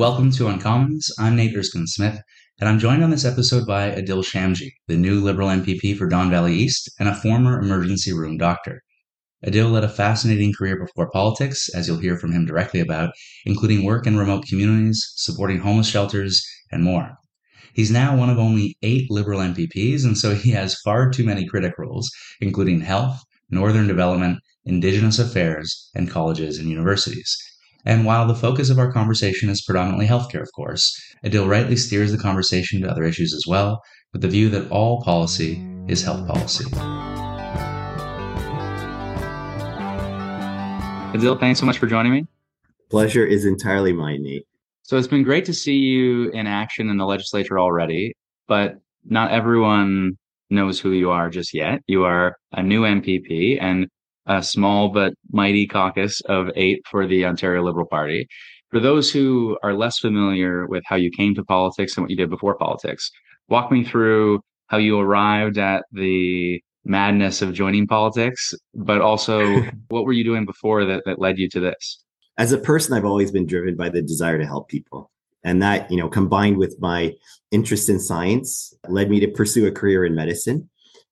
Welcome to Uncommons. I'm Nate Erskine Smith, and I'm joined on this episode by Adil Shamji, the new Liberal MPP for Don Valley East and a former emergency room doctor. Adil led a fascinating career before politics, as you'll hear from him directly about, including work in remote communities, supporting homeless shelters, and more. He's now one of only eight Liberal MPPs, and so he has far too many critic roles, including health, northern development, indigenous affairs, and colleges and universities. And while the focus of our conversation is predominantly healthcare, of course, Adil rightly steers the conversation to other issues as well, with the view that all policy is health policy. Adil, thanks so much for joining me. Pleasure is entirely mine, Nate. So it's been great to see you in action in the legislature already, but not everyone knows who you are just yet. You are a new MPP, and a small but mighty caucus of eight for the Ontario Liberal Party. For those who are less familiar with how you came to politics and what you did before politics, walk me through how you arrived at the madness of joining politics, but also what were you doing before that, that led you to this? As a person, I've always been driven by the desire to help people. And that, you know, combined with my interest in science, led me to pursue a career in medicine.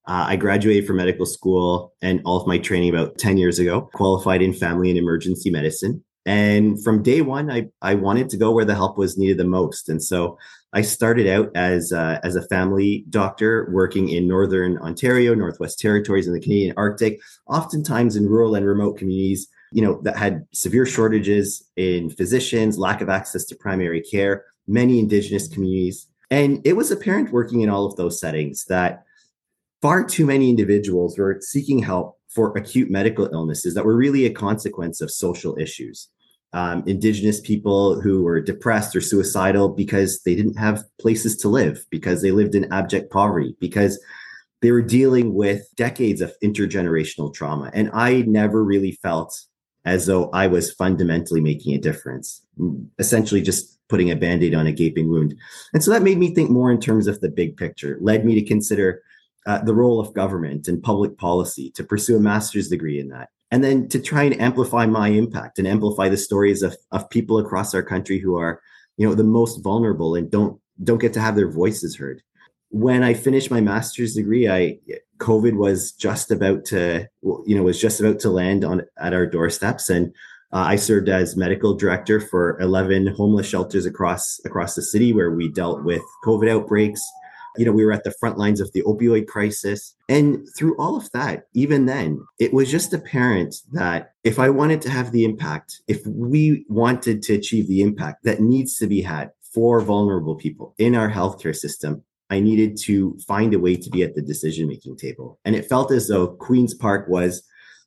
Uh, I graduated from medical school and all of my training about 10 years ago, qualified in family and emergency medicine. And from day one, I, I wanted to go where the help was needed the most. And so I started out as, uh, as a family doctor working in Northern Ontario, Northwest Territories, and the Canadian Arctic, oftentimes in rural and remote communities, you know, that had severe shortages in physicians, lack of access to primary care, many Indigenous communities. And it was apparent working in all of those settings that far too many individuals were seeking help for acute medical illnesses that were really a consequence of social issues. Um, indigenous people who were depressed or suicidal because they didn't have places to live, because they lived in abject poverty, because they were dealing with decades of intergenerational trauma. And I never really felt as though I was fundamentally making a difference, essentially just putting a band aid on a gaping wound. And so that made me think more in terms of the big picture, led me to consider uh, the role of government and public policy to pursue a master's degree in that and then to try and amplify my impact and amplify the stories of, of people across our country who are you know the most vulnerable and don't don't get to have their voices heard. When i finished my master's degree i covid was just about to you know was just about to land on at our doorsteps and uh, i served as medical director for 11 homeless shelters across across the city where we dealt with covid outbreaks you know, we were at the front lines of the opioid crisis. And through all of that, even then, it was just apparent that if I wanted to have the impact, if we wanted to achieve the impact that needs to be had for vulnerable people in our healthcare system, I needed to find a way to be at the decision making table. And it felt as though Queen's Park was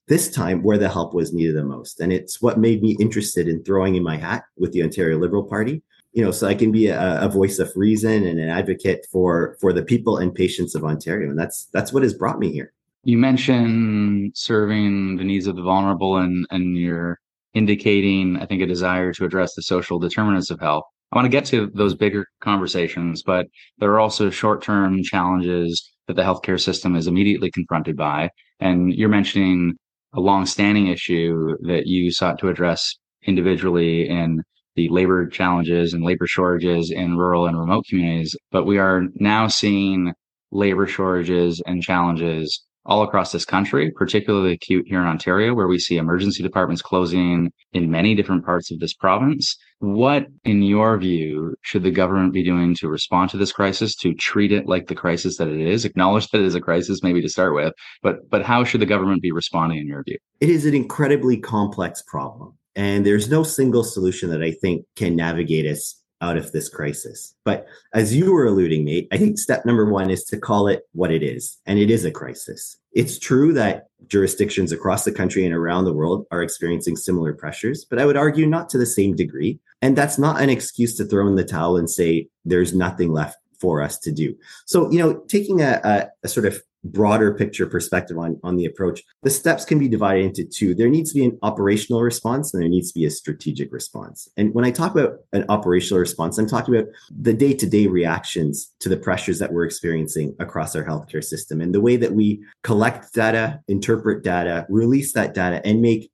this time where the help was needed the most. And it's what made me interested in throwing in my hat with the Ontario Liberal Party you know so i can be a, a, voice of reason and an advocate for for the people and patients of ontario. And that's that's what has brought me here. You mentioned serving the needs of the vulnerable and and you're indicating i think a desire to address the social determinants of health. I want to get to those bigger conversations but there are also short-term challenges that the healthcare system is immediately confronted by. And you're mentioning a long-standing issue that you sought to address individually in the labor challenges and labor shortages in rural and remote communities. But we are now seeing labor shortages and challenges all across this country, particularly acute here in Ontario, where we see emergency departments closing in many different parts of this province. What, in your view, should the government be doing to respond to this crisis, to treat it like the crisis that it is, acknowledge that it is a crisis, maybe to start with, but but how should the government be responding in your view? It is an incredibly complex problem. And there's no single solution that I think can navigate us out of this crisis. But as you were alluding, Nate, I think step number one is to call it what it is. And it is a crisis. It's true that jurisdictions across the country and around the world are experiencing similar pressures, but I would argue not to the same degree. And that's not an excuse to throw in the towel and say there's nothing left for us to do. So, you know, taking a, a, a sort of broader picture perspective on, on the approach, the steps can be divided into two. There needs to be an operational response and there needs to be a strategic response. And when I talk about an operational response, I'm talking about the day to day reactions to the pressures that we're experiencing across our healthcare system and the way that we collect data, interpret data, release that data, and make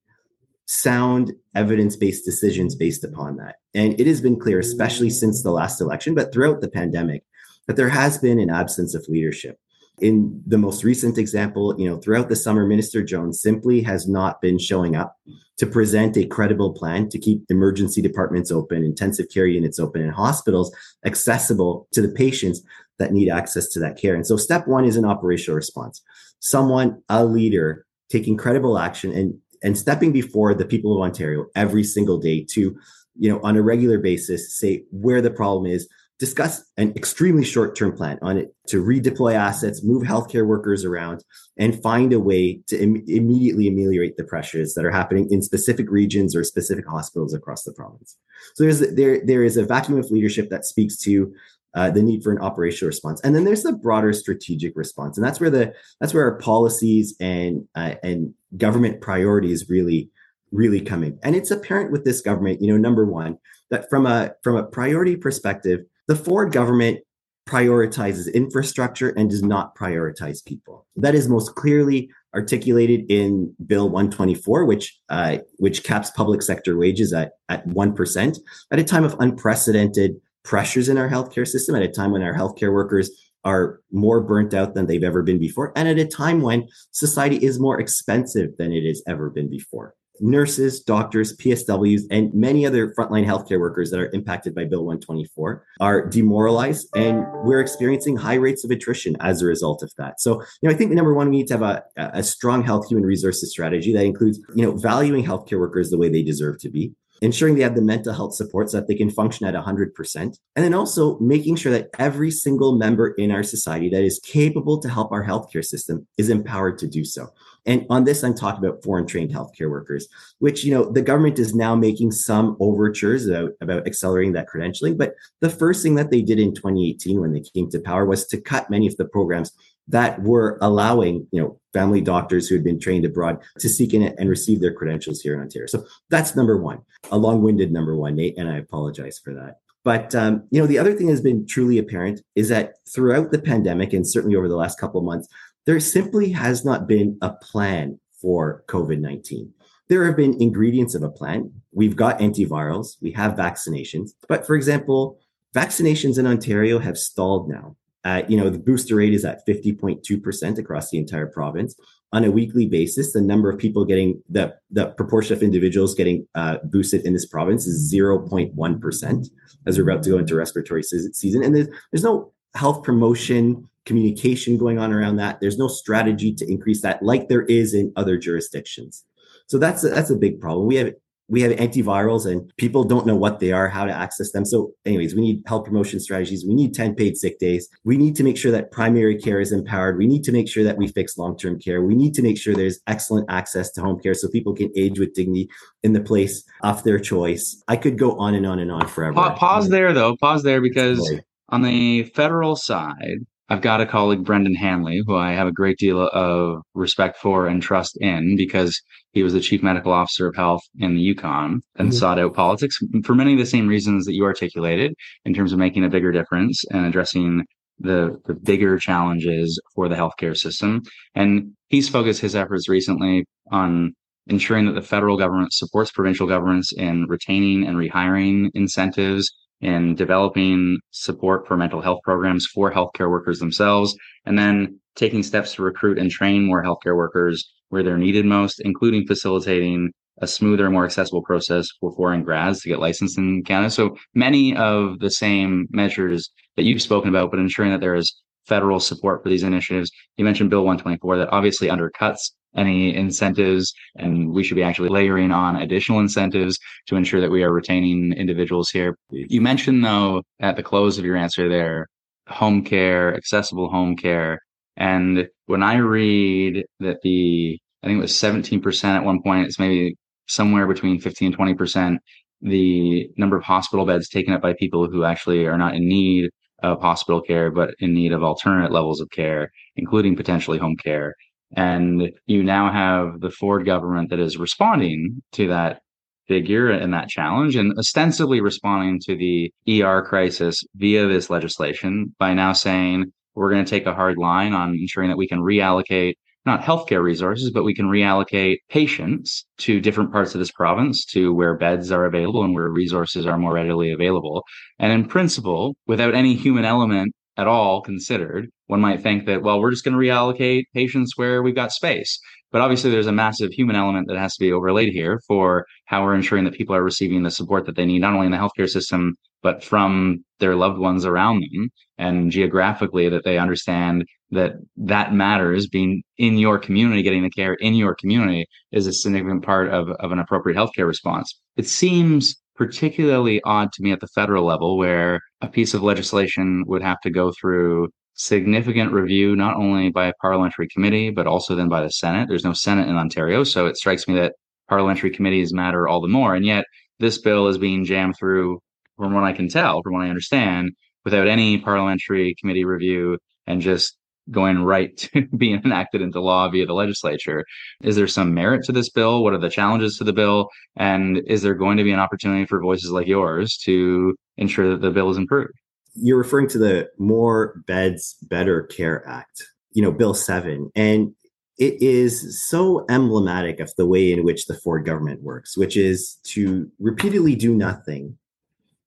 sound evidence based decisions based upon that. And it has been clear, especially since the last election, but throughout the pandemic, that there has been an absence of leadership. In the most recent example, you know, throughout the summer, Minister Jones simply has not been showing up to present a credible plan to keep emergency departments open, intensive care units open, and hospitals accessible to the patients that need access to that care. And so, step one is an operational response. Someone, a leader, taking credible action and and stepping before the people of Ontario every single day to, you know, on a regular basis, say where the problem is, discuss an extremely short-term plan on it to redeploy assets, move healthcare workers around, and find a way to Im- immediately ameliorate the pressures that are happening in specific regions or specific hospitals across the province. So there's there there is a vacuum of leadership that speaks to uh, the need for an operational response, and then there's the broader strategic response, and that's where the that's where our policies and uh, and government priorities really really come in. And it's apparent with this government, you know, number one, that from a from a priority perspective the Ford government prioritizes infrastructure and does not prioritize people. That is most clearly articulated in Bill 124, which uh, which caps public sector wages at at one percent at a time of unprecedented pressures in our healthcare system, at a time when our healthcare workers are more burnt out than they've ever been before, and at a time when society is more expensive than it has ever been before nurses, doctors, PSWs, and many other frontline healthcare workers that are impacted by Bill 124 are demoralized, and we're experiencing high rates of attrition as a result of that. So, you know, I think number one, we need to have a, a strong health human resources strategy that includes, you know, valuing healthcare workers the way they deserve to be ensuring they have the mental health support so that they can function at 100%. And then also making sure that every single member in our society that is capable to help our healthcare system is empowered to do so. And on this, I'm talking about foreign trained healthcare workers, which, you know, the government is now making some overtures about, about accelerating that credentialing. But the first thing that they did in 2018 when they came to power was to cut many of the programs that were allowing you know family doctors who had been trained abroad to seek in and receive their credentials here in Ontario. So that's number one, a long-winded number one, Nate, and I apologize for that. But um, you know, the other thing that has been truly apparent is that throughout the pandemic and certainly over the last couple of months, there simply has not been a plan for COVID 19. There have been ingredients of a plan. We've got antivirals, we have vaccinations. But for example, vaccinations in Ontario have stalled now. Uh, you know, the booster rate is at 50.2% across the entire province. On a weekly basis, the number of people getting the, the proportion of individuals getting uh, boosted in this province is 0.1% as we're about to go into respiratory season. And there's, there's no health promotion communication going on around that. There's no strategy to increase that like there is in other jurisdictions. So that's a, that's a big problem. We have we have antivirals and people don't know what they are, how to access them. So, anyways, we need health promotion strategies. We need 10 paid sick days. We need to make sure that primary care is empowered. We need to make sure that we fix long term care. We need to make sure there's excellent access to home care so people can age with dignity in the place of their choice. I could go on and on and on forever. Pa- pause there, though. Pause there because on the federal side, I've got a colleague, Brendan Hanley, who I have a great deal of respect for and trust in because he was the chief medical officer of health in the Yukon and mm-hmm. sought out politics for many of the same reasons that you articulated in terms of making a bigger difference and addressing the, the bigger challenges for the healthcare system. And he's focused his efforts recently on ensuring that the federal government supports provincial governments in retaining and rehiring incentives in developing support for mental health programs for healthcare workers themselves, and then taking steps to recruit and train more healthcare workers where they're needed most, including facilitating a smoother, more accessible process for foreign grads to get licensed in Canada. So many of the same measures that you've spoken about, but ensuring that there is federal support for these initiatives. You mentioned Bill 124 that obviously undercuts any incentives and we should be actually layering on additional incentives to ensure that we are retaining individuals here. You mentioned though at the close of your answer there, home care, accessible home care. And when I read that the, I think it was 17% at one point, it's maybe somewhere between 15 and 20%, the number of hospital beds taken up by people who actually are not in need of hospital care, but in need of alternate levels of care, including potentially home care. And you now have the Ford government that is responding to that figure and that challenge and ostensibly responding to the ER crisis via this legislation by now saying we're going to take a hard line on ensuring that we can reallocate not healthcare resources, but we can reallocate patients to different parts of this province to where beds are available and where resources are more readily available. And in principle, without any human element at all considered, one might think that, well, we're just going to reallocate patients where we've got space. But obviously, there's a massive human element that has to be overlaid here for how we're ensuring that people are receiving the support that they need, not only in the healthcare system, but from their loved ones around them. And geographically that they understand that that matters. Being in your community getting the care in your community is a significant part of, of an appropriate healthcare response. It seems particularly odd to me at the federal level where a piece of legislation would have to go through significant review not only by a parliamentary committee but also then by the senate there's no senate in ontario so it strikes me that parliamentary committees matter all the more and yet this bill is being jammed through from what i can tell from what i understand without any parliamentary committee review and just going right to being enacted into law via the legislature. Is there some merit to this bill? What are the challenges to the bill? And is there going to be an opportunity for voices like yours to ensure that the bill is improved? You're referring to the More Beds, Better Care Act, you know, Bill 7. And it is so emblematic of the way in which the Ford government works, which is to repeatedly do nothing,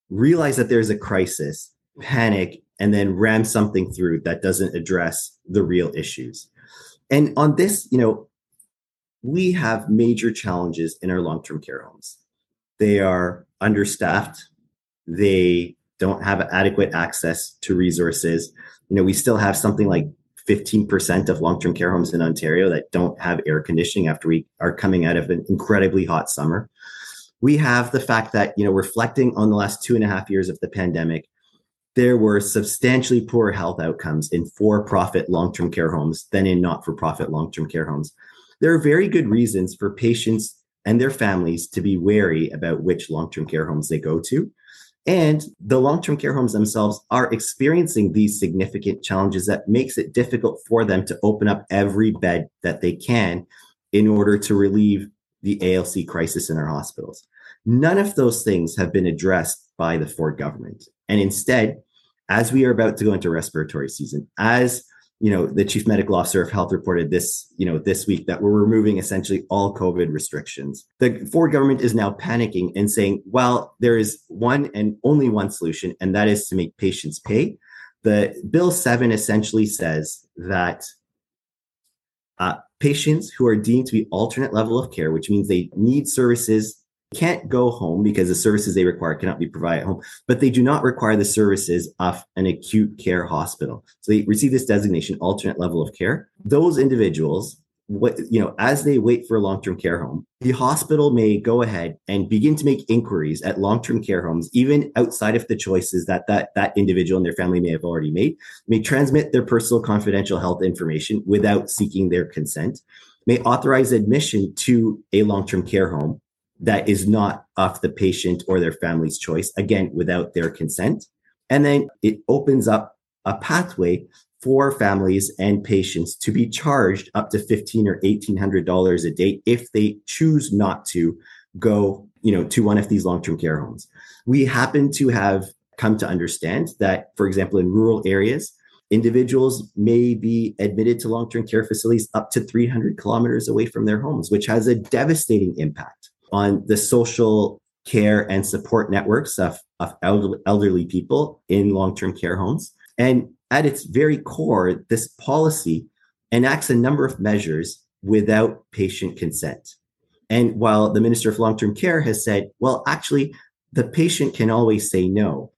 realize that there's a crisis, panic, and then ram something through that doesn't address the real issues. And on this, you know, we have major challenges in our long term care homes. They are understaffed, they don't have adequate access to resources. You know, we still have something like 15% of long term care homes in Ontario that don't have air conditioning after we are coming out of an incredibly hot summer. We have the fact that, you know, reflecting on the last two and a half years of the pandemic, there were substantially poorer health outcomes in for profit long term care homes than in not for profit long term care homes. There are very good reasons for patients and their families to be wary about which long term care homes they go to. And the long term care homes themselves are experiencing these significant challenges that makes it difficult for them to open up every bed that they can in order to relieve the ALC crisis in our hospitals. None of those things have been addressed by the Ford government. And instead, as we are about to go into respiratory season, as you know, the chief medical officer of health reported this, you know, this week that we're removing essentially all COVID restrictions. The Ford government is now panicking and saying, well, there is one and only one solution, and that is to make patients pay. The Bill 7 essentially says that uh, patients who are deemed to be alternate level of care, which means they need services can't go home because the services they require cannot be provided at home, but they do not require the services of an acute care hospital. So they receive this designation, alternate level of care. Those individuals, what you know, as they wait for a long-term care home, the hospital may go ahead and begin to make inquiries at long-term care homes, even outside of the choices that that that individual and their family may have already made. May transmit their personal confidential health information without seeking their consent. May authorize admission to a long-term care home that is not of the patient or their family's choice, again, without their consent. And then it opens up a pathway for families and patients to be charged up to fifteen or eighteen hundred dollars a day if they choose not to go, you know, to one of these long-term care homes. We happen to have come to understand that, for example, in rural areas, individuals may be admitted to long-term care facilities up to 300 kilometers away from their homes, which has a devastating impact on the social care and support networks of, of elderly people in long term care homes. And at its very core, this policy enacts a number of measures without patient consent. And while the Minister of Long Term Care has said, well, actually, the patient can always say no,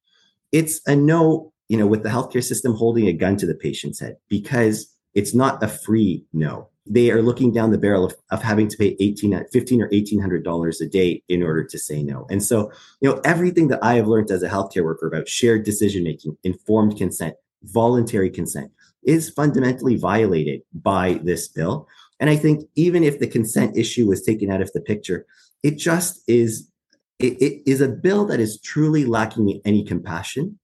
it's a no, you know, with the healthcare system holding a gun to the patient's head because it's not a free no they are looking down the barrel of, of having to pay 18 15 or 1800 dollars a day in order to say no. And so you know everything that i have learned as a healthcare worker about shared decision making informed consent voluntary consent is fundamentally violated by this bill. And i think even if the consent issue was taken out of the picture it just is it, it is a bill that is truly lacking any compassion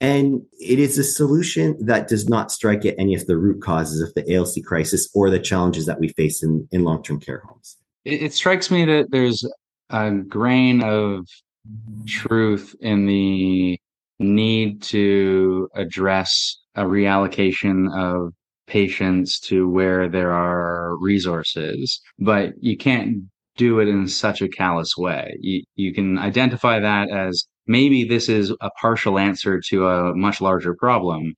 and it is a solution that does not strike at any of the root causes of the ALC crisis or the challenges that we face in, in long term care homes. It, it strikes me that there's a grain of truth in the need to address a reallocation of patients to where there are resources, but you can't do it in such a callous way. You, you can identify that as maybe this is a partial answer to a much larger problem,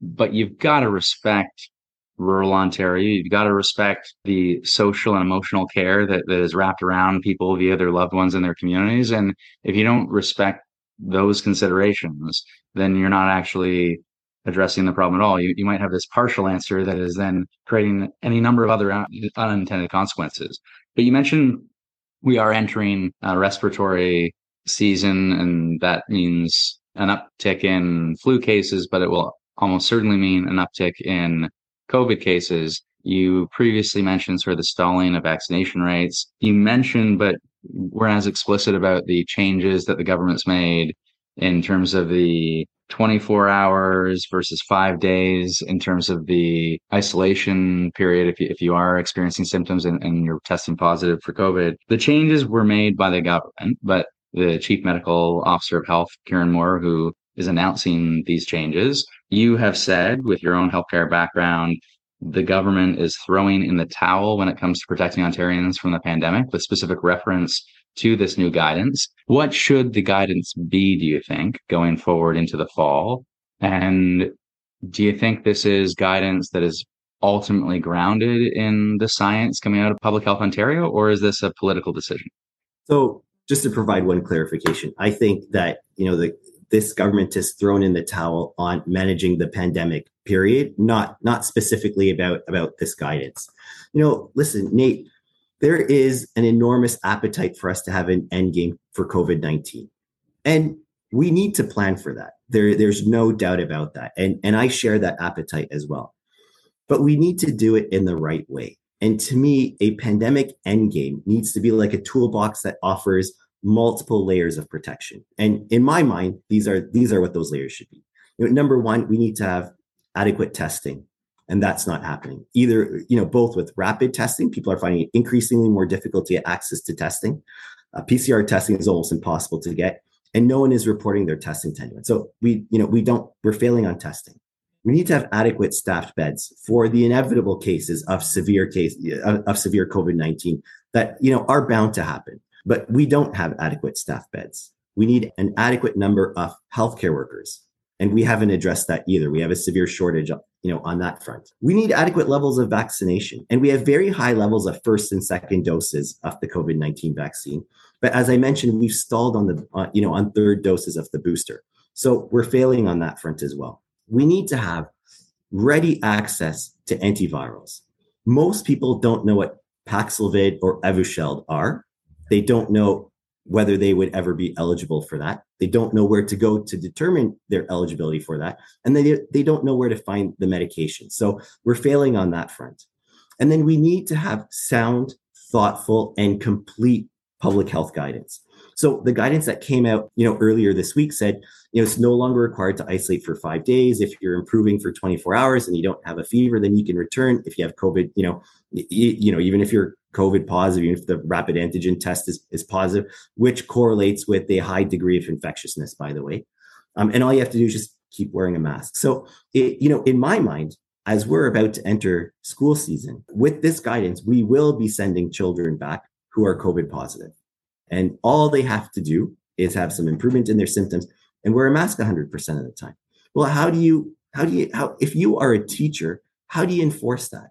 but you've got to respect rural Ontario. You've got to respect the social and emotional care that, that is wrapped around people via their loved ones and their communities. And if you don't respect those considerations, then you're not actually addressing the problem at all. You, you might have this partial answer that is then creating any number of other unintended consequences. But you mentioned we are entering a respiratory season, and that means an uptick in flu cases, but it will almost certainly mean an uptick in COVID cases. You previously mentioned sort of the stalling of vaccination rates. You mentioned, but we're as explicit about the changes that the government's made in terms of the 24 hours versus five days in terms of the isolation period if you, if you are experiencing symptoms and, and you're testing positive for COVID. The changes were made by the government, but the chief medical officer of health, Kieran Moore, who is announcing these changes, you have said with your own healthcare background, the government is throwing in the towel when it comes to protecting Ontarians from the pandemic with specific reference to this new guidance. What should the guidance be, do you think, going forward into the fall? And do you think this is guidance that is ultimately grounded in the science coming out of Public Health Ontario, or is this a political decision? So, just to provide one clarification, I think that you know the this government has thrown in the towel on managing the pandemic period, not not specifically about about this guidance. You know, listen, Nate, there is an enormous appetite for us to have an end game for COVID 19. And we need to plan for that. There, there's no doubt about that. And, and I share that appetite as well. But we need to do it in the right way. And to me, a pandemic end game needs to be like a toolbox that offers multiple layers of protection. And in my mind, these are these are what those layers should be. You know, number one, we need to have adequate testing and that's not happening either you know both with rapid testing people are finding it increasingly more difficult to get access to testing uh, pcr testing is almost impossible to get and no one is reporting their testing to anyone so we you know we don't we're failing on testing we need to have adequate staffed beds for the inevitable cases of severe case of, severe covid-19 that you know are bound to happen. But we don't have adequate staff beds. We need an adequate number of healthcare workers. And we haven't addressed that either. We have a severe shortage you know on that front. We need adequate levels of vaccination. And we have very high levels of first and second doses of the covid-19 vaccine. But as i mentioned we've stalled on the uh, you know on third doses of the booster. So we're failing on that front as well we need to have ready access to antivirals most people don't know what paxlovid or evusheld are they don't know whether they would ever be eligible for that. They don't know where to go to determine their eligibility for that. And they, they don't know where to find the medication. So we're failing on that front. And then we need to have sound, thoughtful, and complete public health guidance. So the guidance that came out, you know, earlier this week said, you know, it's no longer required to isolate for five days. If you're improving for 24 hours and you don't have a fever, then you can return. If you have COVID, you know, you, you know, even if you're COVID positive, even if the rapid antigen test is, is positive, which correlates with a high degree of infectiousness, by the way. Um, and all you have to do is just keep wearing a mask. So, it, you know, in my mind, as we're about to enter school season, with this guidance, we will be sending children back who are COVID positive. And all they have to do is have some improvement in their symptoms and wear a mask 100% of the time. Well, how do you, how do you, how, if you are a teacher, how do you enforce that?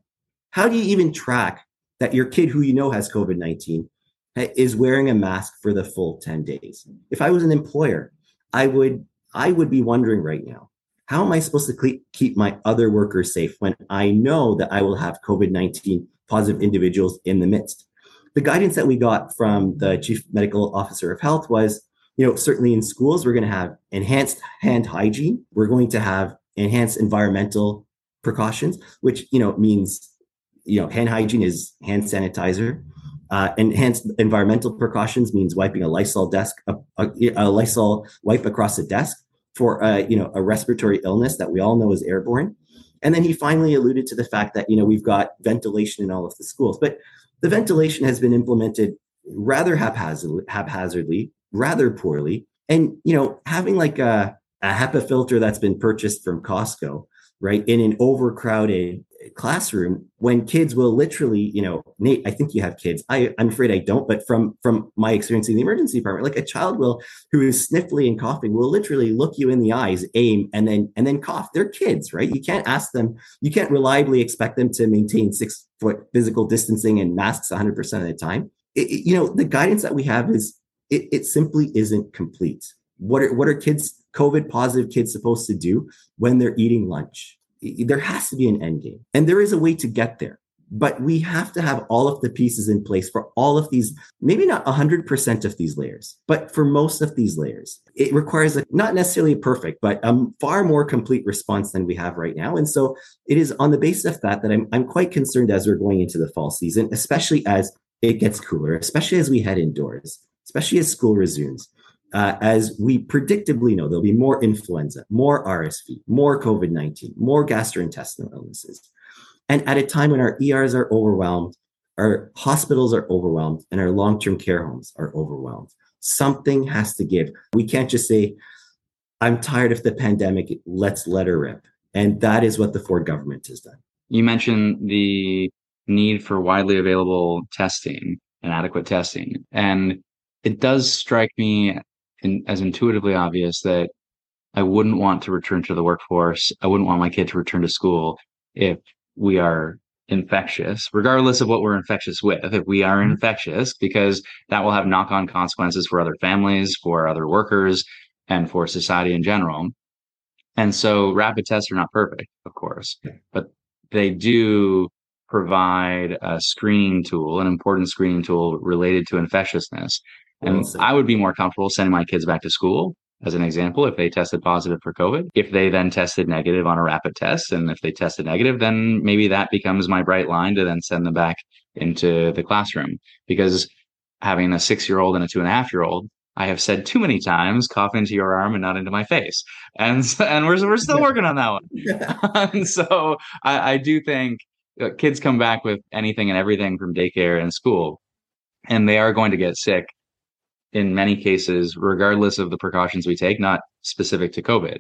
How do you even track that your kid who you know has COVID 19 eh, is wearing a mask for the full 10 days. If I was an employer, I would I would be wondering right now, how am I supposed to keep my other workers safe when I know that I will have COVID-19 positive individuals in the midst? The guidance that we got from the chief medical officer of health was, you know, certainly in schools we're going to have enhanced hand hygiene, we're going to have enhanced environmental precautions, which, you know, means you know, hand hygiene is hand sanitizer. Uh, enhanced environmental precautions means wiping a Lysol desk, a, a, a Lysol wipe across a desk for a, you know a respiratory illness that we all know is airborne. And then he finally alluded to the fact that you know we've got ventilation in all of the schools, but the ventilation has been implemented rather haphazardly, haphazardly rather poorly. And you know, having like a, a HEPA filter that's been purchased from Costco, right, in an overcrowded classroom when kids will literally, you know, Nate, I think you have kids. I, I'm afraid I don't, but from from my experience in the emergency department, like a child will who is sniffly and coughing will literally look you in the eyes, aim, and then and then cough. They're kids, right? You can't ask them, you can't reliably expect them to maintain six foot physical distancing and masks 100% of the time. It, it, you know, the guidance that we have is it, it simply isn't complete. What are what are kids, COVID positive kids supposed to do when they're eating lunch? There has to be an end game and there is a way to get there. But we have to have all of the pieces in place for all of these maybe not 100% of these layers but for most of these layers. It requires a, not necessarily perfect but a far more complete response than we have right now. And so it is on the basis of that that i'm, I'm quite concerned as we're going into the fall season especially as it gets cooler especially as we head indoors especially as school resumes uh, as we predictably know, there'll be more influenza, more RSV, more COVID 19, more gastrointestinal illnesses. And at a time when our ERs are overwhelmed, our hospitals are overwhelmed, and our long term care homes are overwhelmed, something has to give. We can't just say, I'm tired of the pandemic, let's let her rip. And that is what the Ford government has done. You mentioned the need for widely available testing and adequate testing. And it does strike me in, as intuitively obvious that I wouldn't want to return to the workforce. I wouldn't want my kid to return to school if we are infectious, regardless of what we're infectious with. If we are mm-hmm. infectious, because that will have knock on consequences for other families, for other workers, and for society in general. And so rapid tests are not perfect, of course, but they do provide a screening tool, an important screening tool related to infectiousness and I would be more comfortable sending my kids back to school as an example, if they tested positive for COVID, if they then tested negative on a rapid test, and if they tested negative, then maybe that becomes my bright line to then send them back into the classroom. Because having a six year old and a two and a half year old, I have said too many times, cough into your arm and not into my face. And, and we're, we're still working on that one. and so I, I do think uh, kids come back with anything and everything from daycare and school, and they are going to get sick in many cases, regardless of the precautions we take, not specific to COVID.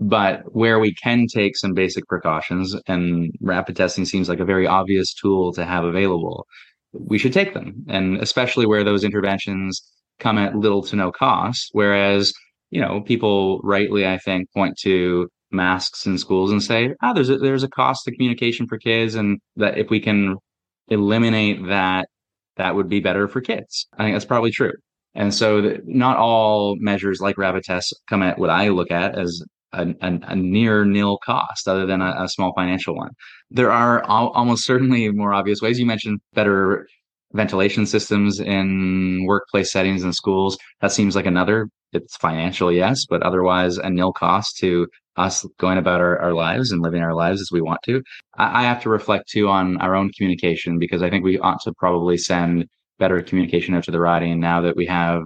But where we can take some basic precautions, and rapid testing seems like a very obvious tool to have available, we should take them. And especially where those interventions come at little to no cost. Whereas, you know, people rightly, I think, point to masks in schools and say, ah, oh, there's there's a cost to communication for kids, and that if we can eliminate that, that would be better for kids. I think that's probably true. And so the, not all measures like rapid tests come at what I look at as a, a, a near nil cost other than a, a small financial one. There are al- almost certainly more obvious ways. You mentioned better ventilation systems in workplace settings and schools. That seems like another. It's financial, yes, but otherwise a nil cost to us going about our, our lives and living our lives as we want to. I, I have to reflect too on our own communication because I think we ought to probably send better communication to the riding now that we have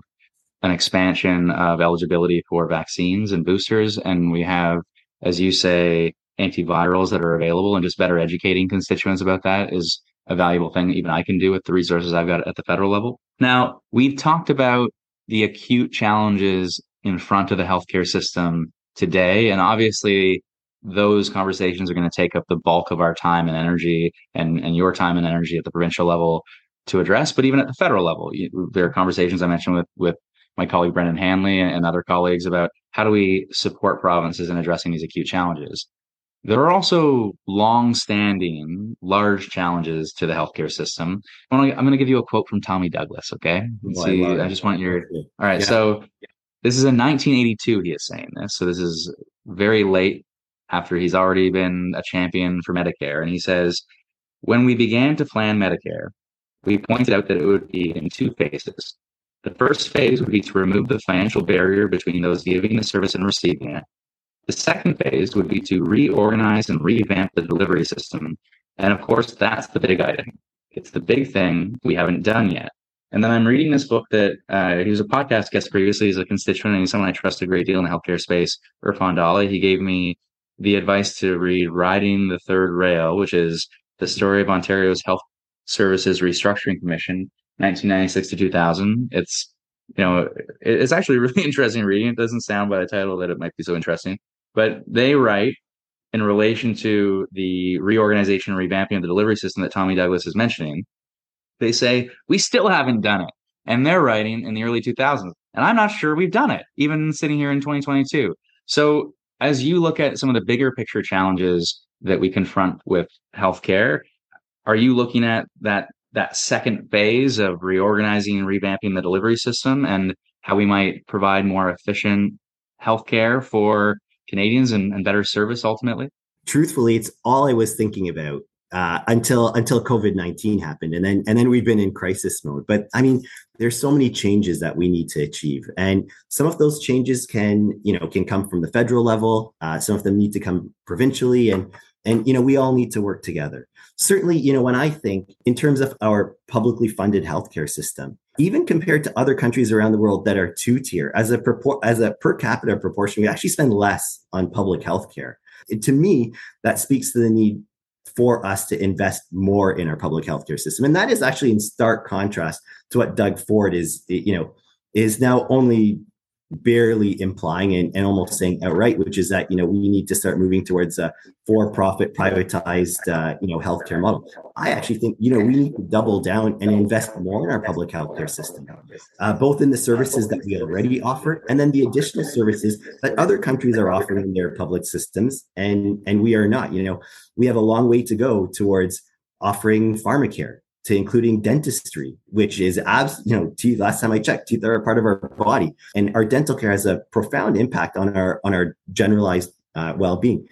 an expansion of eligibility for vaccines and boosters. And we have, as you say, antivirals that are available and just better educating constituents about that is a valuable thing that even I can do with the resources I've got at the federal level. Now, we've talked about the acute challenges in front of the healthcare system today. And obviously, those conversations are going to take up the bulk of our time and energy and, and your time and energy at the provincial level to address. But even at the federal level, you, there are conversations I mentioned with with my colleague Brendan Hanley and other colleagues about how do we support provinces in addressing these acute challenges. There are also long-standing, large challenges to the healthcare system. I'm going to give you a quote from Tommy Douglas. Okay, well, see. I, I, just want your. All right, yeah. so this is in 1982. He is saying this, so this is very late after he's already been a champion for Medicare, and he says, "When we began to plan Medicare, we pointed out that it would be in two phases. The first phase would be to remove the financial barrier between those giving the service and receiving it. The second phase would be to reorganize and revamp the delivery system. And of course, that's the big item. It's the big thing we haven't done yet. And then I'm reading this book that uh, he was a podcast guest previously. He's a constituent and he's someone I trust a great deal in the healthcare space. Irfan Dhalla. He gave me the advice to read Riding the Third Rail, which is the story of Ontario's health Services Restructuring Commission, 1996 to 2000. It's you know it's actually really interesting reading. It doesn't sound by the title that it might be so interesting, but they write in relation to the reorganization and revamping of the delivery system that Tommy Douglas is mentioning, they say we still haven't done it. And they're writing in the early 2000s. And I'm not sure we've done it, even sitting here in 2022. So, as you look at some of the bigger picture challenges that we confront with healthcare, are you looking at that that second phase of reorganizing and revamping the delivery system and how we might provide more efficient healthcare for Canadians and, and better service ultimately? Truthfully, it's all I was thinking about uh, until until COVID nineteen happened, and then and then we've been in crisis mode. But I mean, there's so many changes that we need to achieve, and some of those changes can you know can come from the federal level. Uh, some of them need to come provincially, and and you know we all need to work together. Certainly, you know when I think in terms of our publicly funded healthcare system, even compared to other countries around the world that are two tier, as a as a per capita proportion, we actually spend less on public healthcare. To me, that speaks to the need for us to invest more in our public healthcare system. And that is actually in stark contrast to what Doug Ford is, you know, is now only barely implying and, and almost saying outright, which is that you know we need to start moving towards a for-profit, privatized uh, you know healthcare model. I actually think you know we need to double down and invest more in our public healthcare system, uh, both in the services that we already offer and then the additional services that other countries are offering in their public systems, and and we are not. You know, we have a long way to go towards offering pharmacare to including dentistry, which is abs, you know, teeth. Last time I checked, teeth are a part of our body, and our dental care has a profound impact on our on our generalized uh, well being.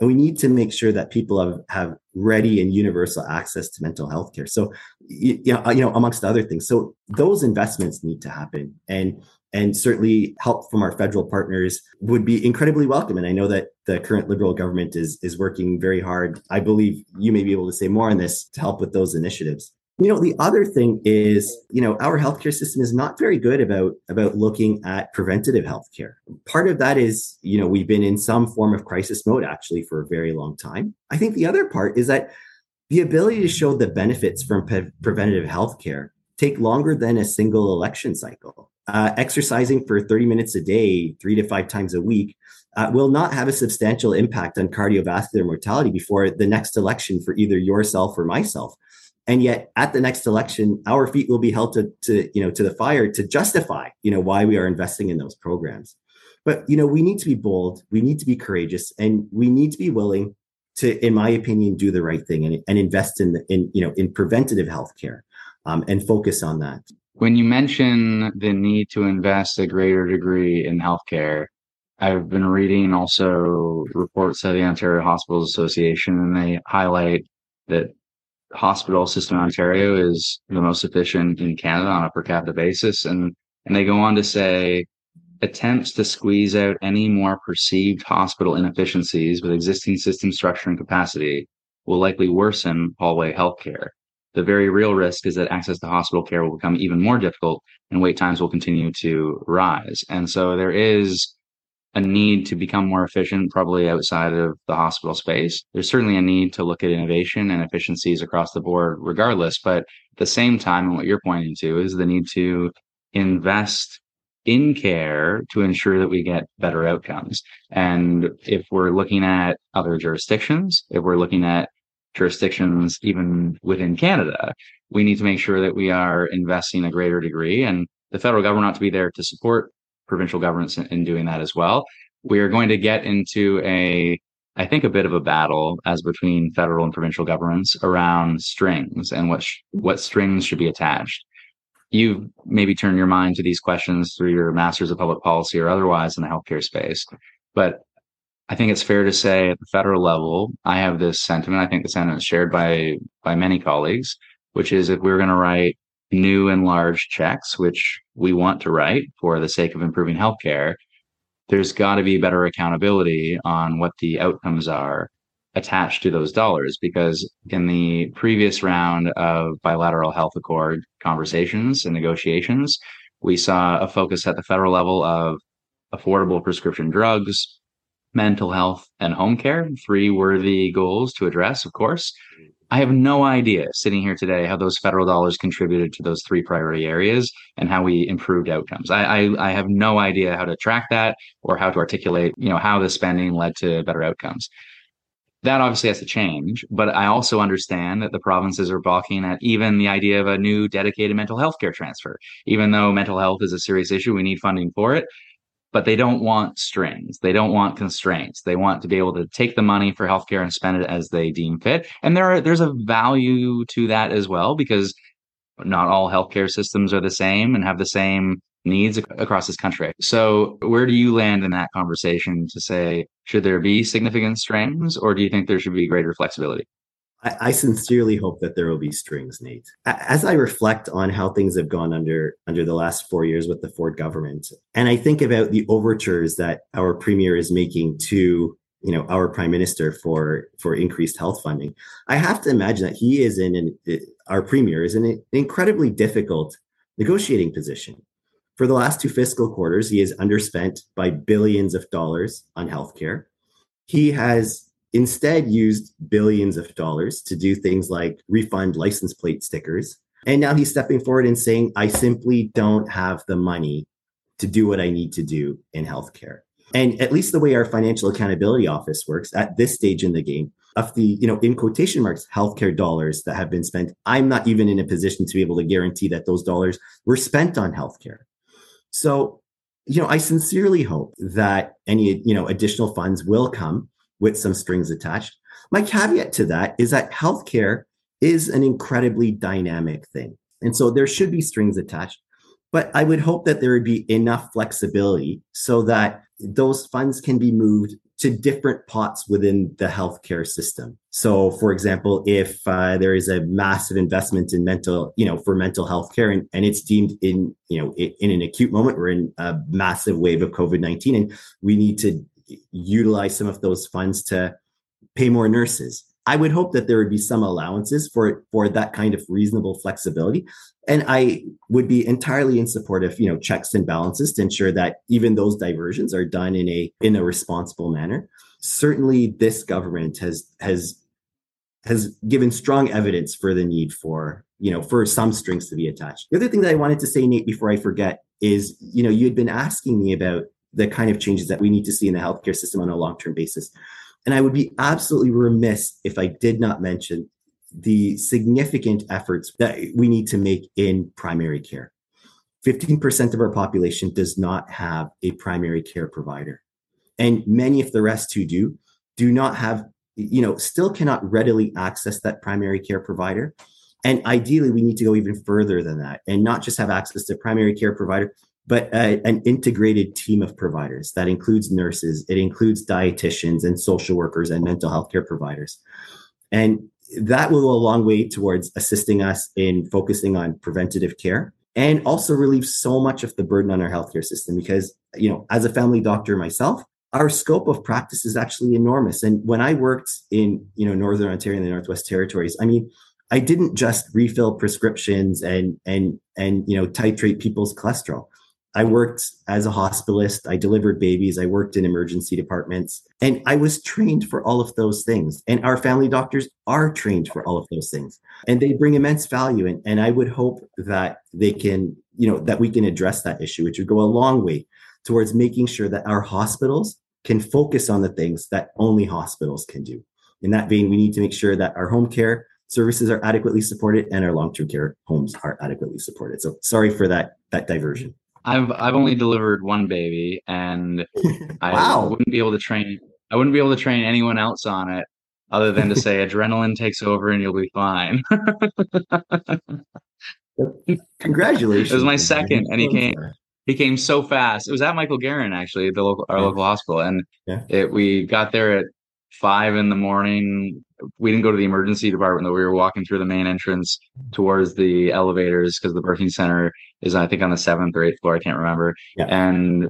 And we need to make sure that people have, have ready and universal access to mental health care. So, you know, you know, amongst other things. So those investments need to happen. And and certainly help from our federal partners would be incredibly welcome. And I know that the current Liberal government is is working very hard. I believe you may be able to say more on this to help with those initiatives. You know, the other thing is, you know, our healthcare system is not very good about about looking at preventative healthcare. Part of that is, you know, we've been in some form of crisis mode actually for a very long time. I think the other part is that the ability to show the benefits from pre- preventative healthcare take longer than a single election cycle. Uh, exercising for 30 minutes a day, three to five times a week, uh, will not have a substantial impact on cardiovascular mortality before the next election for either yourself or myself. And yet, at the next election, our feet will be held to, to you know to the fire to justify you know why we are investing in those programs. But you know we need to be bold, we need to be courageous, and we need to be willing to, in my opinion, do the right thing and, and invest in in you know in preventative health care um, and focus on that. When you mention the need to invest a greater degree in healthcare, I've been reading also reports of the Ontario Hospitals Association, and they highlight that hospital system in Ontario is the most efficient in Canada on a per capita basis. And, and they go on to say attempts to squeeze out any more perceived hospital inefficiencies with existing system structure and capacity will likely worsen hallway healthcare the very real risk is that access to hospital care will become even more difficult and wait times will continue to rise. And so there is a need to become more efficient, probably outside of the hospital space. There's certainly a need to look at innovation and efficiencies across the board, regardless. But at the same time, and what you're pointing to is the need to invest in care to ensure that we get better outcomes. And if we're looking at other jurisdictions, if we're looking at jurisdictions, even within Canada, we need to make sure that we are investing a greater degree and the federal government ought to be there to support provincial governments in, in doing that as well. We are going to get into a, I think, a bit of a battle as between federal and provincial governments around strings and what sh- what strings should be attached. You've maybe turned your mind to these questions through your masters of public policy or otherwise in the healthcare space, but I think it's fair to say at the federal level, I have this sentiment. I think the sentiment is shared by by many colleagues, which is if we're going to write new and large checks, which we want to write for the sake of improving healthcare, there's got to be better accountability on what the outcomes are attached to those dollars. Because in the previous round of bilateral health accord conversations and negotiations, we saw a focus at the federal level of affordable prescription drugs, mental health, and home care. Three worthy goals to address, of course. I have no idea sitting here today how those federal dollars contributed to those three priority areas and how we improved outcomes. I, I, I have no idea how to track that or how to articulate, you know, how the spending led to better outcomes. that obviously has to change. But I also understand that the provinces are balking at even the idea of a new dedicated mental health care transfer. Even though mental health is a serious issue, we need funding for it. But they don't want strings. They don't want constraints. They want to be able to take the money for healthcare and spend it as they deem fit. And there are, there's a value to that as well because not all healthcare systems are the same and have the same needs across this country. So, where do you land in that conversation to say, should there be significant strings or do you think there should be greater flexibility? I, sincerely hope that there will be strings, Nate. As I reflect on how things have gone under under the last four years with the Ford government, and I think about the overtures that our premier is making to you know our prime minister for for increased health funding i have to imagine that he is in an uh, our premier is in an incredibly difficult negotiating position for the last two fiscal quarters, he has underspent by billions of dollars on healthcare. He has instead used billions of dollars to do things like refund license plate stickers. And now he's stepping forward and saying, I simply don't have the money to do what I need to do in healthcare. And at least the way our financial accountability office works at this stage in the game, of the, you know, in quotation marks, healthcare dollars that have been spent, I'm not even in a position to be able to guarantee that those dollars were spent on healthcare. So, you know, I sincerely hope that any, you know, additional funds will come with some strings attached. My caveat to that is that healthcare is an incredibly dynamic thing. And so there should be strings attached. But I would hope that there would be enough flexibility so that those funds can be moved to different pots within the healthcare system. So, for example, if uh, there is a massive investment in mental, you know, for mental health care, and, and it's deemed in, you know, in an acute moment, we're in a massive wave of COVID 19, and we need to utilize some of those funds to pay more nurses. I would hope that there would be some allowances for for that kind of reasonable flexibility, and I would be entirely in support of you know checks and balances to ensure that even those diversions are done in a in a responsible manner. Certainly, this government has has has given strong evidence for the need for you know for some strings to be attached. The other thing that I wanted to say, Nate, before I forget, is you know you had been asking me about the kind of changes that we need to see in the healthcare system on a long term basis. And I would be absolutely remiss if I did not mention the significant efforts that we need to make in primary care. 15% of our population does not have a primary care provider. And many of the rest who do, do not have, you know, still cannot readily access that primary care provider. And ideally, we need to go even further than that and not just have access to primary care provider, but an integrated team of providers that includes nurses, it includes dietitians and social workers and mental health care providers. And that will go a long way towards assisting us in focusing on preventative care and also relieve so much of the burden on our healthcare system because you know as a family doctor myself our scope of practice is actually enormous and when i worked in you know northern ontario and the northwest territories i mean i didn't just refill prescriptions and and and you know titrate people's cholesterol I worked as a hospitalist. I delivered babies. I worked in emergency departments and I was trained for all of those things. And our family doctors are trained for all of those things and they bring immense value. And, and I would hope that they can, you know, that we can address that issue, which would go a long way towards making sure that our hospitals can focus on the things that only hospitals can do. In that vein, we need to make sure that our home care services are adequately supported and our long-term care homes are adequately supported. So sorry for that, that diversion. I've I've only delivered one baby, and I wow. wouldn't be able to train. I wouldn't be able to train anyone else on it, other than to say adrenaline takes over and you'll be fine. Congratulations! It was my second, and he came. He came so fast. It was at Michael Garron, actually, the local our local hospital, and yeah. it we got there at five in the morning. We didn't go to the emergency department though. We were walking through the main entrance towards the elevators because the birthing center is I think on the seventh or eighth floor. I can't remember. Yeah. And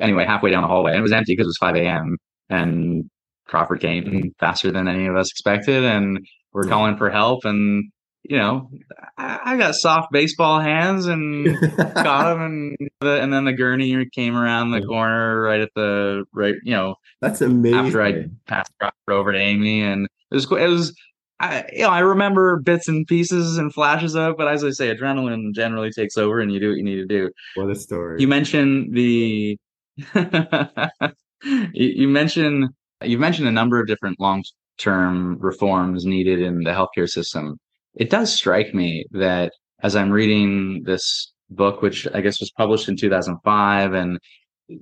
anyway, halfway down the hallway, and it was empty because it was five a.m. And Crawford came faster than any of us expected, and we're yeah. calling for help. And you know, I, I got soft baseball hands and got him, and the, and then the gurney came around the corner right at the right, you know, that's amazing. After I passed Crawford over to Amy, and it was it was. I you know I remember bits and pieces and flashes of, but as I say, adrenaline generally takes over, and you do what you need to do. What a story! You mentioned the you, you mentioned you mentioned a number of different long term reforms needed in the healthcare system. It does strike me that as I'm reading this book, which I guess was published in 2005, and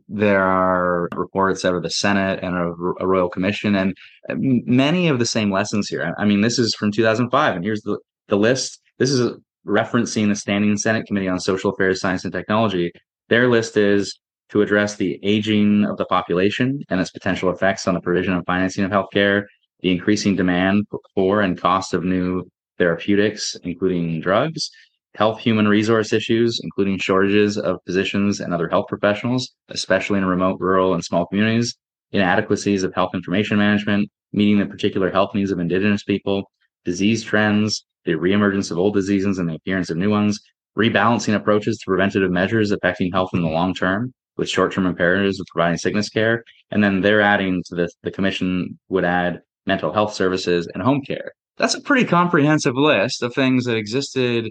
there are reports out of the Senate and a, a, Royal Commission, and many of the same lessons here. I mean, this is from 2005, and here's the, the list. This is referencing the Standing Senate Committee on Social Affairs, Science, and Technology. Their list is to address the aging of the population and its potential effects on the provision and financing of healthcare, the increasing demand for and cost of new therapeutics, including drugs, health human resource issues, including shortages of physicians and other health professionals, especially in remote, rural, and small communities, inadequacies of health information management, meeting the particular health needs of Indigenous people, disease trends, the reemergence of old diseases and the appearance of new ones, rebalancing approaches to preventative measures affecting health in the long term, with short-term imperatives of providing sickness care. And then they're adding to this, the commission would add mental health services and home care. That's a pretty comprehensive list of things that existed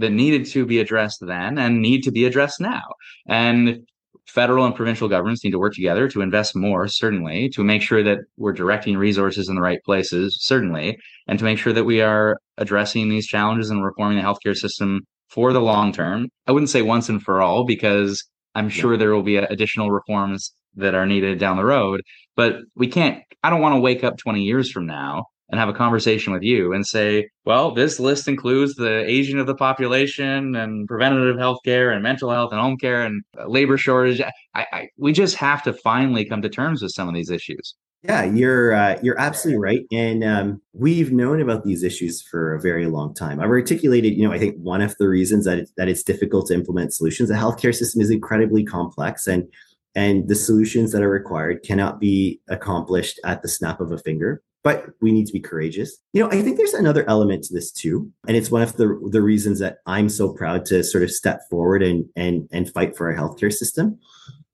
that needed to be addressed then and need to be addressed now. And federal and provincial governments need to work together to invest more, certainly, to make sure that we're directing resources in the right places, certainly, and to make sure that we are addressing these challenges and reforming the healthcare system for the long term. I wouldn't say once and for all, because I'm sure there will be additional reforms that are needed down the road, but we can't, I don't want to wake up 20 years from now and have a conversation with you and say, well, this list includes the aging of the population and preventative health care and mental health and home care and labor shortage. I, I, we just have to finally come to terms with some of these issues. Yeah, you're uh, you're absolutely right, and um, we've known about these issues for a very long time. I've articulated, you know, I think one of the reasons that it, that it's difficult to implement solutions. The healthcare system is incredibly complex, and and the solutions that are required cannot be accomplished at the snap of a finger but we need to be courageous. You know, I think there's another element to this too, and it's one of the the reasons that I'm so proud to sort of step forward and and and fight for our healthcare system.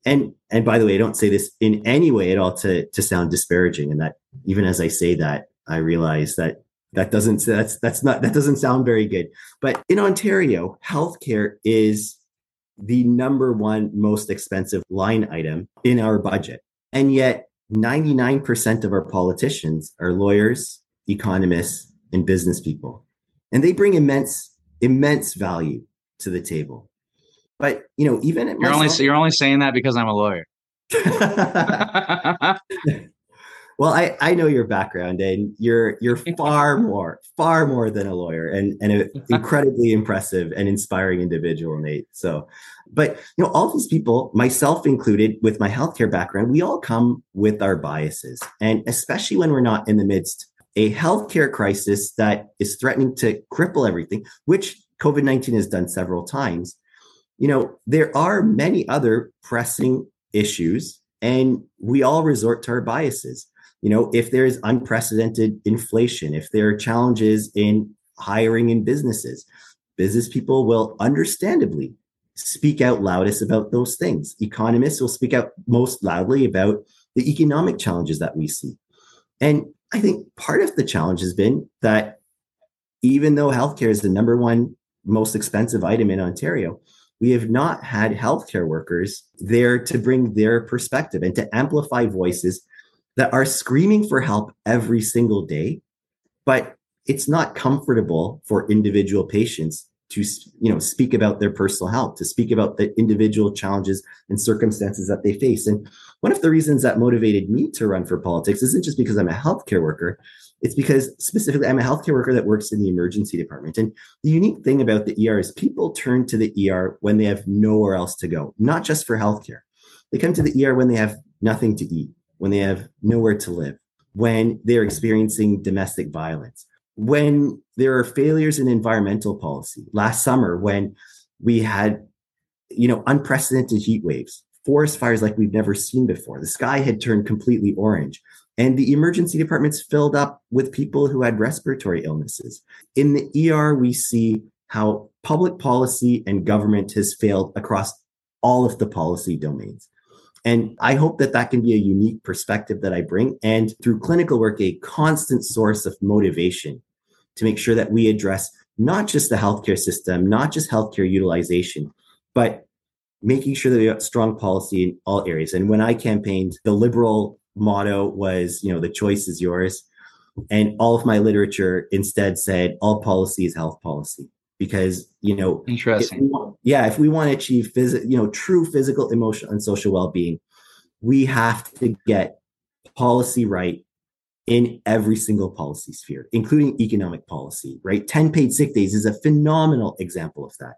And and by the way, I don't say this in any way at all to to sound disparaging, and that even as I say that, I realize that that doesn't that's that's not that doesn't sound very good. But in Ontario, healthcare is the number one most expensive line item in our budget. And yet 99% of our politicians are lawyers, economists, and business people. And they bring immense, immense value to the table. But you know, even you're only you're only saying that because I'm a lawyer. Well, I, I know your background and you're you're far mm. more, far more than a lawyer and, and an incredibly impressive and inspiring individual, Nate. So, but you know, all these people, myself included, with my healthcare background, we all come with our biases. And especially when we're not in the midst a healthcare crisis that is threatening to cripple everything, which COVID-19 has done several times. You know, there are many other pressing issues and we all resort to our biases you know if there's unprecedented inflation if there are challenges in hiring in businesses business people will understandably speak out loudest about those things. Economists will speak out most loudly about the economic challenges that we see. And i think part of the challenge has been that even though healthcare is the number one most expensive item in ontario we have not had healthcare workers there to bring their perspective and to amplify voices that are screaming for help every single day, but it's not comfortable for individual patients to you know speak about their personal health to speak about the individual challenges and circumstances that they face. And one of the reasons that motivated me to run for politics isn't just because i'm a healthcare worker it's because specifically i'm a healthcare worker that works in the emergency department. And the unique thing about the er is people turn to the er when they have nowhere else to go not just for healthcare. They come to the er when they have nothing to eat when they have nowhere to live, when they're experiencing domestic violence, when there are failures in environmental policy. Last summer, when we had, you know, unprecedented heat waves, forest fires like we've never seen before. The sky had turned completely orange. And the emergency departments filled up with people who had respiratory illnesses. In the ER, we see how public policy and government has failed across all of the policy domains. And I hope that that can be a unique perspective that I bring. And through clinical work, a constant source of motivation to make sure that we address not just the healthcare system, not just healthcare utilization, but making sure that we have strong policy in all areas. And when I campaigned, the liberal motto was, you know, the choice is yours. And all of my literature instead said all policy is health policy because you know interesting. if want, yeah if we want to achieve phys- you know true physical emotional and social well-being we have to get policy right in every single policy sphere including economic policy right? 10 paid sick days is a phenomenal example of that.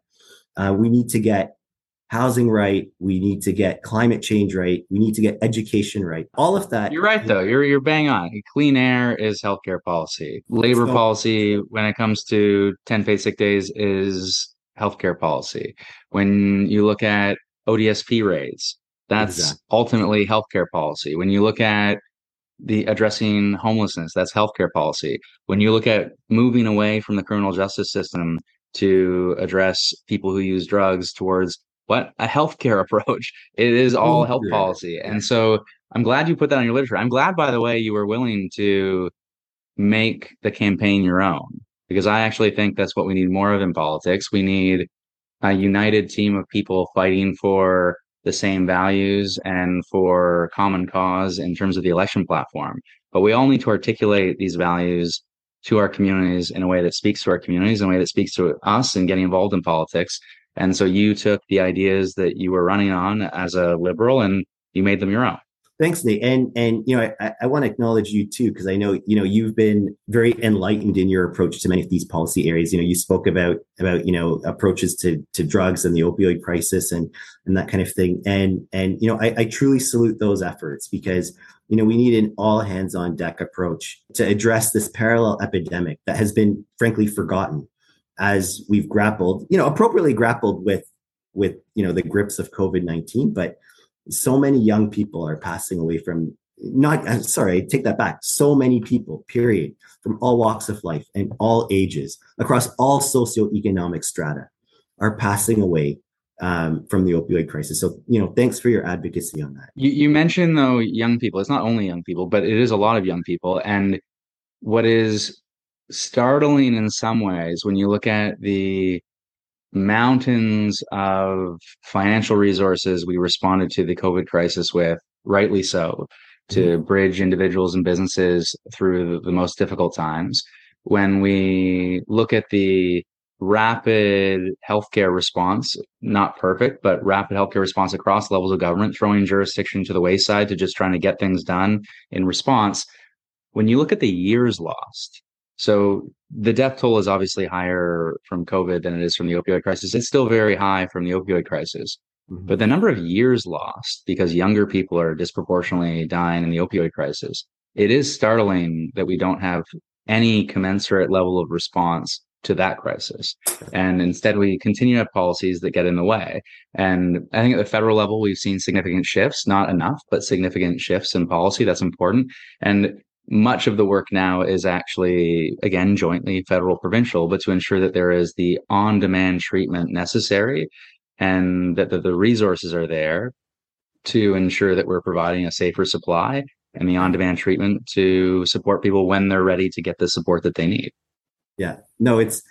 Uh, we need to get housing right. We need to get climate change right. We need to get education right. All of that. You're right, though. You're you're bang on. Clean air is healthcare policy. Labor so, policy, when it comes to 10 paid sick days, is healthcare policy. When you look at ODSP rates, that's exactly. ultimately healthcare policy. When you look at the addressing homelessness, that's healthcare policy. When you look at moving away from the criminal justice system to address people who use drugs towards what a healthcare approach. It is all health policy. And so I'm glad you put that on your literature. I'm glad, by the way, you were willing to make the campaign your own because I actually think that's what we need more of in politics. We need a united team of people fighting for the same values and for common cause in terms of the election platform. But we all need to articulate these values to our communities in a way that speaks to our communities, in a way that speaks to us and getting involved in politics. And so you took the ideas that you were running on as a liberal and you made them your own. Thanks, Nate. And and you know, I, I want to acknowledge you too, because I know, you know, you've been very enlightened in your approach to many of these policy areas. You know, you spoke about about, you know, approaches to to drugs and the opioid crisis and and that kind of thing. And and you know, I, I truly salute those efforts because you know, we need an all hands on deck approach to address this parallel epidemic that has been frankly forgotten as we've grappled, you know, appropriately grappled with with you know the grips of COVID nineteen. But so many young people are passing away from not uh, sorry, take that back. So many people, period, from all walks of life and all ages across all socioeconomic strata are passing away um, from the opioid crisis. So, you know, thanks for your advocacy on that. You, you mentioned though young people. It's not only young people, but it is a lot of young people. And what is startling in some ways when you look at the mountains of financial resources we responded to the COVID crisis with, rightly so, to mm-hmm. bridge individuals and businesses through the most difficult times. When we look at the rapid healthcare response, not perfect, but rapid healthcare response across levels of government, throwing jurisdiction to the wayside to just trying to get things done in response. When you look at the years lost, so the death toll is obviously higher from COVID than it is from the opioid crisis. It's still very high from the opioid crisis. Mm-hmm. But the number of years lost because younger people are disproportionately dying in the opioid crisis, it is startling that we don't have any commensurate level of response to that crisis. And instead, we continue to have policies that get in the way. And I think at the federal level, we've seen significant shifts, not enough, but significant shifts in policy. That's important. And much of the work now is actually, again, jointly federal provincial, but to ensure that there is the on demand treatment necessary and that the, the resources are there to ensure that we're providing a safer supply and the on demand treatment to support people when they're ready to get the support that they need. Yeah, no, it's,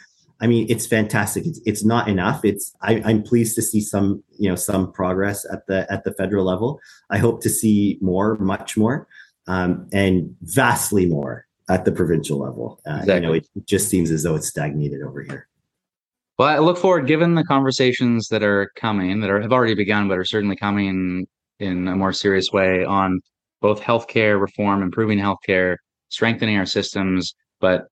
I mean, it's fantastic. It's, it's not enough. It's I, I'm pleased to see some, you know, some progress at the at the federal level. I hope to see more, much more um, and vastly more at the provincial level. Uh, exactly. You know, it just seems as though it's stagnated over here. Well, I look forward, given the conversations that are coming, that are have already begun, but are certainly coming in a more serious way on both healthcare reform, improving healthcare, strengthening our systems, but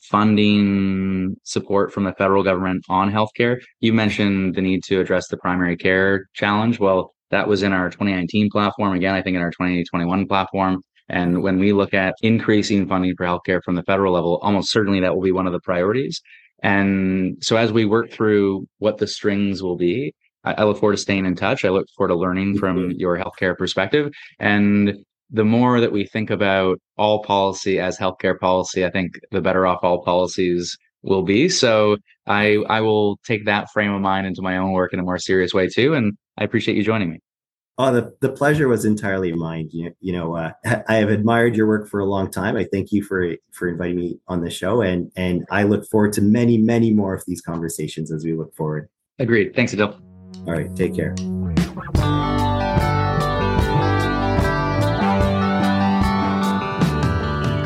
funding support from the federal government on healthcare. You mentioned the need to address the primary care challenge. Well, that was in our 2019 platform. Again, I think in our 2021 platform. And when we look at increasing funding for healthcare from the federal level, almost certainly that will be one of the priorities. And so as we work through what the strings will be, I, I look forward to staying in touch. I look forward to learning from your healthcare perspective. And the more that we think about all policy as healthcare policy, I think the better off all policies will be. So I I will take that frame of mind into my own work in a more serious way too. And I appreciate you joining me. Oh, the, the pleasure was entirely mine. You, you know, uh, I have admired your work for a long time. I thank you for for inviting me on the show, and and I look forward to many, many more of these conversations as we look forward. Agreed. Thanks, Adil. All right. Take care.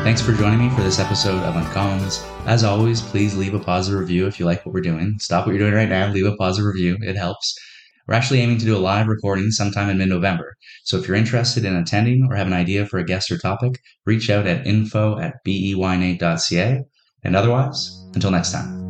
Thanks for joining me for this episode of Uncommons. As always, please leave a positive review if you like what we're doing. Stop what you're doing right now, leave a positive review. It helps. We're actually aiming to do a live recording sometime in mid November. So if you're interested in attending or have an idea for a guest or topic, reach out at info at beynate.ca. And otherwise, until next time.